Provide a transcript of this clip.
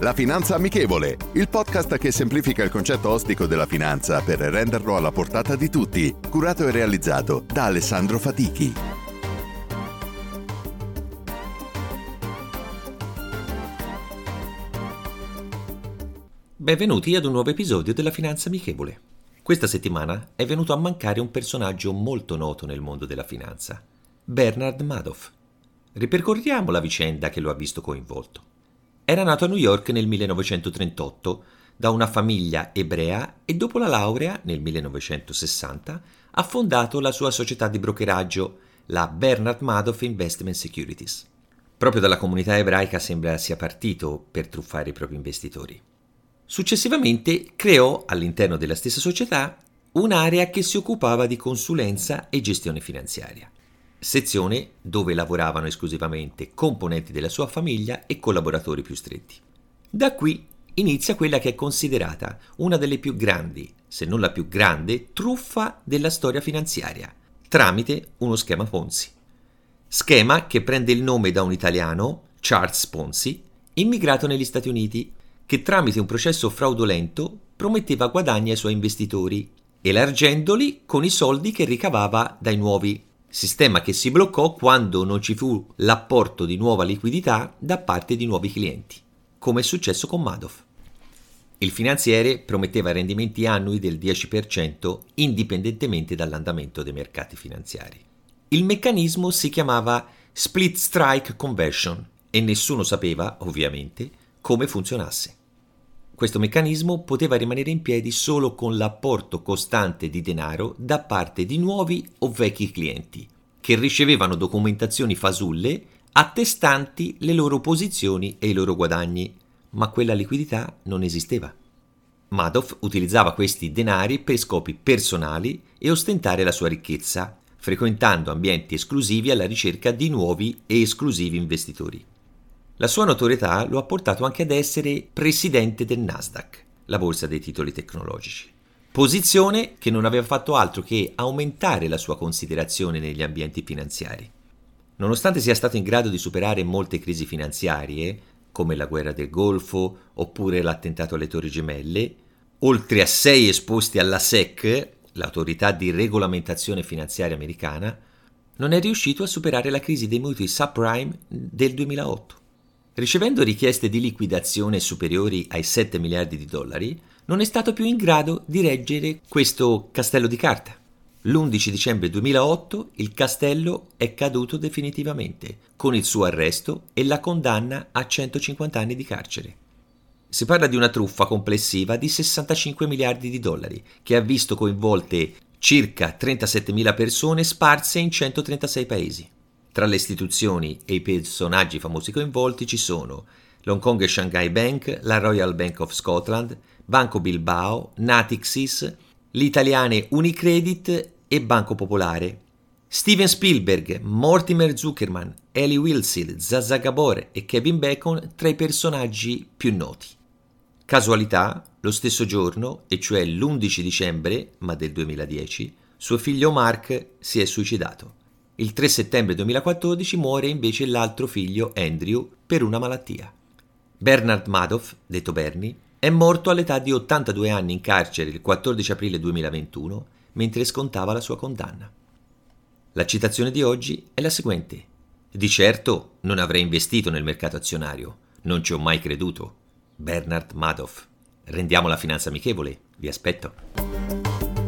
La Finanza Amichevole, il podcast che semplifica il concetto ostico della finanza per renderlo alla portata di tutti, curato e realizzato da Alessandro Fatichi. Benvenuti ad un nuovo episodio della Finanza Amichevole. Questa settimana è venuto a mancare un personaggio molto noto nel mondo della finanza, Bernard Madoff. Ripercorriamo la vicenda che lo ha visto coinvolto. Era nato a New York nel 1938 da una famiglia ebrea e dopo la laurea, nel 1960, ha fondato la sua società di brokeraggio, la Bernard Madoff Investment Securities. Proprio dalla comunità ebraica sembra sia partito per truffare i propri investitori. Successivamente creò all'interno della stessa società un'area che si occupava di consulenza e gestione finanziaria sezione dove lavoravano esclusivamente componenti della sua famiglia e collaboratori più stretti. Da qui inizia quella che è considerata una delle più grandi, se non la più grande, truffa della storia finanziaria, tramite uno schema Ponzi. Schema che prende il nome da un italiano, Charles Ponzi, immigrato negli Stati Uniti, che tramite un processo fraudolento prometteva guadagni ai suoi investitori, elargendoli con i soldi che ricavava dai nuovi sistema che si bloccò quando non ci fu l'apporto di nuova liquidità da parte di nuovi clienti, come è successo con Madoff. Il finanziere prometteva rendimenti annui del 10% indipendentemente dall'andamento dei mercati finanziari. Il meccanismo si chiamava Split Strike Conversion e nessuno sapeva, ovviamente, come funzionasse. Questo meccanismo poteva rimanere in piedi solo con l'apporto costante di denaro da parte di nuovi o vecchi clienti, che ricevevano documentazioni fasulle attestanti le loro posizioni e i loro guadagni, ma quella liquidità non esisteva. Madoff utilizzava questi denari per scopi personali e ostentare la sua ricchezza, frequentando ambienti esclusivi alla ricerca di nuovi e esclusivi investitori. La sua notorietà lo ha portato anche ad essere presidente del Nasdaq, la borsa dei titoli tecnologici. Posizione che non aveva fatto altro che aumentare la sua considerazione negli ambienti finanziari. Nonostante sia stato in grado di superare molte crisi finanziarie, come la guerra del Golfo oppure l'attentato alle Torri Gemelle, oltre a sei esposti alla SEC, l'autorità di regolamentazione finanziaria americana, non è riuscito a superare la crisi dei mutui subprime del 2008. Ricevendo richieste di liquidazione superiori ai 7 miliardi di dollari, non è stato più in grado di reggere questo castello di carta. L'11 dicembre 2008 il castello è caduto definitivamente, con il suo arresto e la condanna a 150 anni di carcere. Si parla di una truffa complessiva di 65 miliardi di dollari, che ha visto coinvolte circa 37.000 persone sparse in 136 paesi. Tra le istituzioni e i personaggi famosi coinvolti ci sono l'Hong Kong Shanghai Bank, la Royal Bank of Scotland, Banco Bilbao, Natixis, l'italiane Unicredit e Banco Popolare. Steven Spielberg, Mortimer Zuckerman, Ellie Wilsil, Zaza Gabor e Kevin Bacon tra i personaggi più noti. Casualità, lo stesso giorno, e cioè l'11 dicembre, ma del 2010, suo figlio Mark si è suicidato. Il 3 settembre 2014 muore invece l'altro figlio Andrew per una malattia. Bernard Madoff, detto Bernie, è morto all'età di 82 anni in carcere il 14 aprile 2021 mentre scontava la sua condanna. La citazione di oggi è la seguente. Di certo non avrei investito nel mercato azionario, non ci ho mai creduto. Bernard Madoff. Rendiamo la finanza amichevole, vi aspetto.